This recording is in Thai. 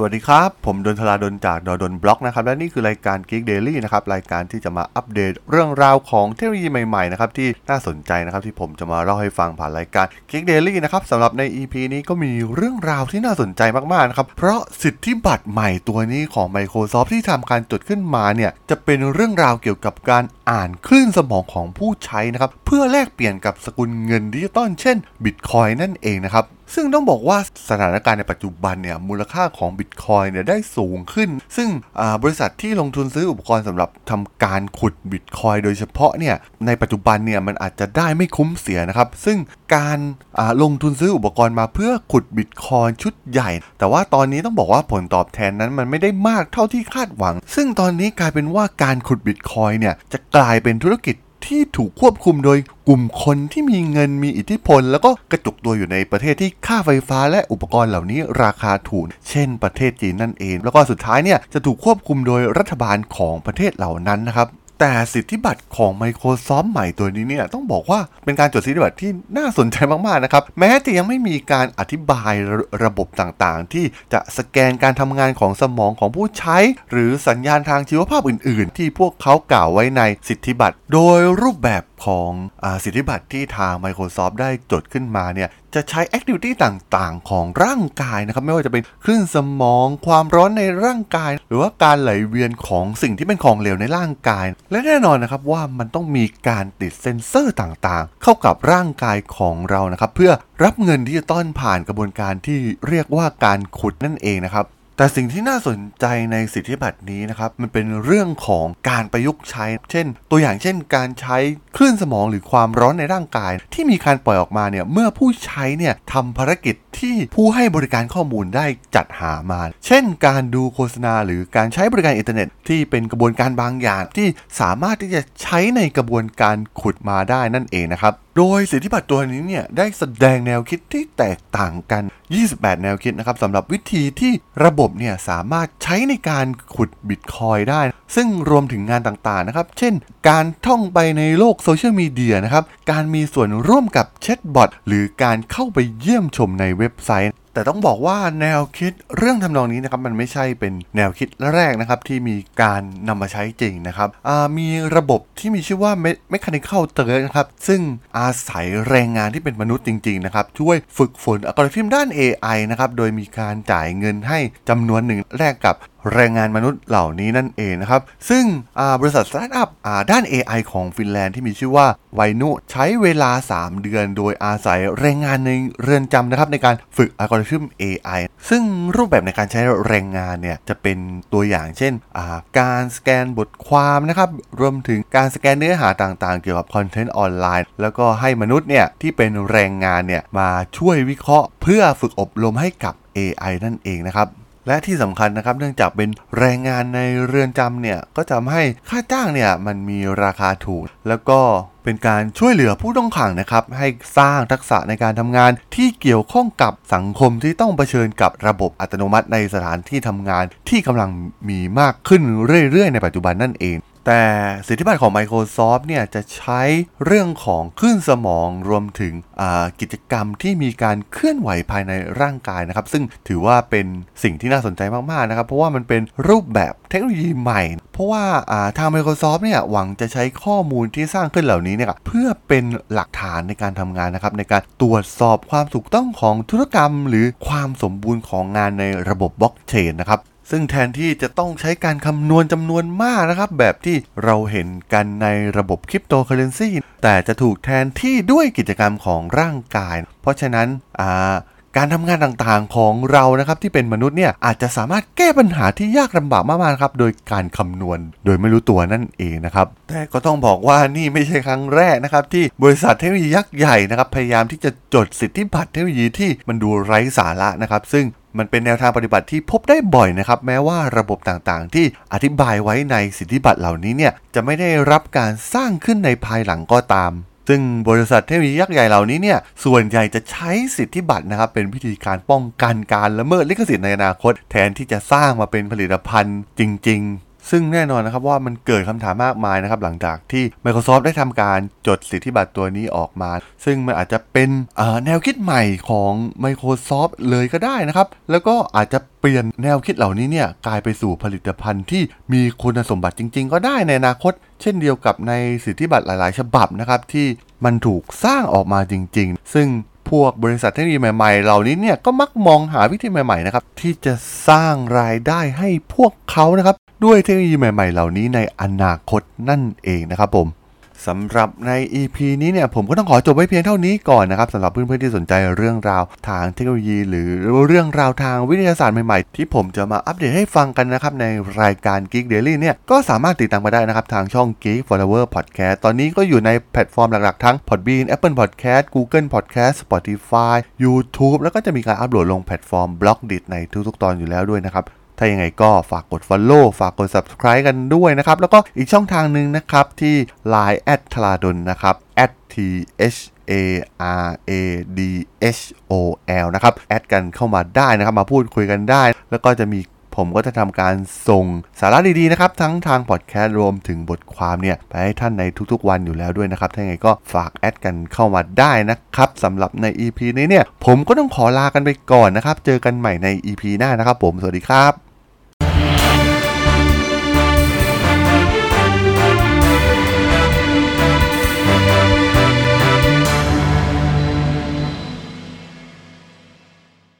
สวัสดีครับ ผมดนทลาดนจากดอดนบล็อกนะครับ และนี่คือรายการ Geek Daily นะครับ รายการที่จะมาอัปเดตเรื่องราวของเทคโนโลยีใหม่ๆนะครับที่น่าสนใจนะครับที่ผมจะมาเล่าให้ฟังผ่านรายการ Geek Daily นะครับสำหรับใน EP นี้ก็มีเรื่องราวที่น่าสนใจมากๆนะครับ เพราะสิทธิบัตรใหม่ตัวนี้ของ Microsoft ที่ทำการจดขึ้นมาเนี่ยจะเป็นเรื่องราวเกี่ยวกับการอ่านคลื่นสมองของผู้ใช้นะครับเพื่อแลกเปลี่ยนกับสกุลเงินดิจิตอลเช่น Bitcoin นั่นเองนะครับ ซึ่งต้องบอกว่าสถานการณ์ในปัจจุบันเนี่ยมูลค่าของบิตคอยเนี่ยได้สูงขึ้น ซึ่งบริษัทที่ลงทุนซื้ออุปกรณ์สำหรับทำการขุดบิตคอยโดยเฉพาะเนี่ยในปัจจุบันเนี่ยมันอาจจะได้ไม่คุ้มเสียนะครับ ซึ่งการลงทุนซื้ออุปกรณ์มาเพื่อขุดบิตคอยชุดใหญ่ แต่ว่าตอนนี้ต้องบอกว่าผลตอบแทนนั้นมันไม่ได้มากเท่าที่คาดหวัง ซึ่งตอนนี้กลายเป็นว่าการขุดบิตคอยเนี่ยจะกลายเป็นธุรกิจ ที่ถูกควบคุมโดยกลุ่มคนที่มีเงินมีอิทธิพล แล้วก็กระจุกตัวอยู่ในประเทศที่ค่าไฟฟ้าและอุปกรณ์เหล่านี้ราคาถูกเช่นประเทศจีนนั่นเอง แล้วก็สุดท้ายเนี่ยจะถูกควบคุมโดยรัฐบาลของประเทศเหล่านั้นนะครับ แต่สิทธิบัตรของ Microsoft ใหม่ตัวนี้เนี่ยต้องบอกว่าเป็นการจดสิทธิบัตรที่น่าสนใจมากๆนะครับ แม้จะยังไม่มีการอธิบายระระบบต่างๆ ที่จะสแกนการทำงานของสมองของผู้ใช้ หรือสัญญาณทางชีวภาพอื่น ๆ ที่พวกเขากล่าวไว้ในสิทธิบัตร โดยรูปแบบ ของอสิทธิบัตรที่ทาง Microsoft ได้จดขึ้นมาเนี่ยจะใช้แอคทิวิตี้ต่างๆ ของร่างกายนะครับ ไม่ว่าจะเป็นคลื่นสมองความร้อนในร่างกาย หรือว่าการไหลเวียนของสิ่งที่เป็นของเหลวในร่างกาย และแน่นอนนะครับว่ามันต้องมีการติดเซ็นเซอร์ต่างๆ เข้ากับร่างกายของเรานะครับ เพื่อรับเงินดิจิตอลผ่านกระบวนการที่เรียกว่าการขุดนั่นเองนะครับ แต่สิ่งที่น่าสนใจในสิทธิบัตรนี้นะครับ มันเป็นเรื่องของการประยุกต์ใช้ เช่น ตัวอย่างเช่น การใช้คลื่นสมองหรือความร้อนในร่างกาย ที่มีการปล่อยออกมาเนี่ยเมื่อผู้ใช้เนี่ยทำภารกิจที่ผู้ให้บริการข้อมูลได้จัดหามา เช่น การดูโฆษณาหรือการใช้บริการอินเทอร์เน็ต ที่เป็นกระบวนการบางอย่างที่สามารถที่จะใช้ในกระบวนการขุดมาได้นั่นเองนะครับ โดยสิทธิบัตรตัวนี้เนี่ยได้แสดงแนวคิดที่แตกต่างกัน 28 แนวคิดนะครับสำหรับวิธีที่ระบบเนี่ยสามารถใช้ในการขุดบิตคอยน์ได้ ซึ่งรวมถึงงานต่างๆนะครับ เช่น การท่องไปในโลกโซเชียลมีเดียนะครับ การมีส่วนร่วมกับแชทบอทหรือการเข้าไปเยี่ยมชมในเว็บไซต์แต่ต้องบอกว่าแนวคิดเรื่องทำนองนี้นะครับมันไม่ใช่เป็นแนวคิดแรกนะครับที่มีการนำมาใช้จริงนะครับมีระบบที่มีชื่อว่า Mechanical Turk นะครับซึ่งอาศัยแรงงานที่เป็นมนุษย์จริงๆนะครับช่วยฝึกฝนอัลกอริทึมด้าน AI นะครับโดยมีการจ่ายเงินให้จำนวนหนึ่งแลกกับแรงงานมนุษย์เหล่านี้นั่นเองนะครับ ซึ่งบริษัทสตาร์ทอัพด้าน AI ของฟินแลนด์ที่มีชื่อว่า Vainu ใช้เวลา 3 เดือนโดยอาศัยแรงงานในเรือนจำนะครับในการฝึกอัลกอริทึม AI ซึ่งรูปแบบในการใช้แรงงานเนี่ยจะเป็นตัวอย่างเช่น การสแกนบทความนะครับรวมถึงการสแกนเนื้อหาต่างๆ เกี่ยวกับคอนเทนต์ออนไลน์ แล้วก็ให้มนุษย์เนี่ยที่เป็นแรงงานเนี่ยมาช่วยวิเคราะห์ เพื่อฝึกอบรมให้กับ AI นั่นเองนะครับ และที่สำคัญนะครับเนื่องจากเป็นแรงงานในเรือนจำเนี่ยก็จะทำให้ค่าจ้างเนี่ยมันมีราคาถูก แล้วก็เป็นการช่วยเหลือผู้ต้องขังนะครับให้สร้างทักษะในการทำงานที่เกี่ยวข้องกับสังคมที่ต้องเผชิญกับระบบอัตโนมัติในสถานที่ทำงานที่กำลังมีมากขึ้นเรื่อยๆ ในปัจจุบันนั่นเอง แต่สิทธิบัตรของ Microsoft เนี่ยจะใช้เรื่องของคลื่นสมองรวมถึงกิจกรรมที่มีการเคลื่อนไหวภายในร่างกายนะครับ ซึ่งถือว่าเป็นสิ่งที่น่าสนใจมากๆนะครับ เพราะว่ามันเป็นรูปแบบเทคโนโลยีใหม่ เพราะว่าทาง Microsoft เนี่ยหวังจะใช้ข้อมูลที่สร้างขึ้นเหล่านี้เนี่ยเพื่อเป็นหลักฐานในการทำงานนะครับในการตรวจสอบความถูกต้องของธุรกรรม หรือความสมบูรณ์ของงานในระบบบล็อกเชนนะครับ ซึ่งแทนที่จะต้องใช้การคำนวณจำนวนมากนะครับ แบบที่เราเห็นกันในระบบคริปโตเคอร์เรนซีแต่จะถูกแทนที่ด้วยกิจกรรมของร่างกาย เพราะฉะนั้นการทำงานต่างๆของเรานะครับที่เป็นมนุษย์เนี่ยอาจจะสามารถแก้ปัญหาที่ยากลำบากมากๆครับโดยการคำนวณโดยไม่รู้ตัวนั่นเองนะครับแต่ก็ต้องบอกว่านี่ไม่ใช่ครั้งแรกนะครับที่บริษัทเทคโนโลยียักษ์ใหญ่นะครับพยายามที่จะจดสิทธิบัตรเทคโนโลยีที่มันดูไร้สาระนะครับซึ่ง มันเป็นแนวทางปฏิบัติที่พบได้บ่อยนะครับ แม้ว่าระบบต่างๆ ที่อธิบายไว้ในสิทธิบัตรเหล่านี้เนี่ยจะไม่ได้รับการสร้างขึ้นในภายหลังก็ตาม ซึ่งบริษัทเทคโนโลยียักษ์ใหญ่เหล่านี้เนี่ยส่วนใหญ่จะใช้สิทธิบัตรนะครับเป็นวิธีการป้องกันการละเมิดลิขสิทธิ์ในอนาคต แทนที่จะสร้างมาเป็นผลิตภัณฑ์จริง ๆ ซึ่งแน่นอนนะครับว่ามันเกิดคำถามมากมายนะครับหลังจากที่ Microsoft ได้ทำการจดสิทธิบัตรตัวนี้ออกมา ซึ่งมันอาจจะเป็นแนวคิดใหม่ของ Microsoft เลยก็ได้นะครับ แล้วก็อาจจะเปลี่ยนแนวคิดเหล่านี้เนี่ยกลายไปสู่ผลิตภัณฑ์ที่มีคุณสมบัติจริง ๆ ก็ได้ในอนาคต เช่นเดียวกับในสิทธิบัตรหลาย ๆ ฉบับนะครับที่มันถูกสร้างออกมาจริง ๆ ซึ่งพวกบริษัทเทคโนโลยีใหม่ๆ เหล่านี้เนี่ยก็มักมองหาวิธีใหม่ๆนะครับที่จะสร้างรายได้ให้พวกเขานะครับ ด้วยเทคโนโลยีใหม่ ๆ เหล่านี้ในอนาคตนั่นเองนะครับผมสำหรับใน EP นี้เนี่ยผมก็ต้องขอจบไว้เพียงเท่านี้ก่อนนะครับสำหรับเพื่อนๆที่สนใจเรื่องราวทางเทคโนโลยี หรือเรื่องราวทางวิทยาศาสตร์ใหม่ๆ ที่ผมจะมาอัปเดตให้ฟังกันนะครับในรายการ Geek Daily เนี่ยก็สามารถติดตามมาได้นะครับทางช่อง Geek Flower Podcast ตอนนี้ก็อยู่ในแพลตฟอร์มหลักๆ ทั้ง Podbean Apple Podcast Google Podcast Spotify YouTube แล้วก็จะมีการอัปโหลดลงแพลตฟอร์ม b l o g d i t ในทุกๆ ตอนอยู่แล้วด้วยนะครับ ถ้ายังไงก็ฝากกด Follow ฝากกด Subscribe กันด้วยนะครับ แล้วก็อีกช่องทางหนึ่งนะครับ ที่ Line at ธราดลนะครับ t h a r a d h o l นะครับ แอดกันเข้ามาได้นะครับ มาพูดคุยกันได้ แล้วก็จะมีผมก็จะทำการส่งสาระดีๆนะครับ ทั้งทางพอดแคสต์รวมถึงบทความเนี่ย ไปให้ท่านในทุกๆวันอยู่แล้วด้วยนะครับ ถ้าไงก็ฝากแอดกันเข้ามาได้นะครับสำหรับใน EP นี้เนี่ย ผมก็ต้องขอลากันไปก่อนนะครับ เจอกันใหม่ใน EP หน้านะครับผม สวัสดีครับ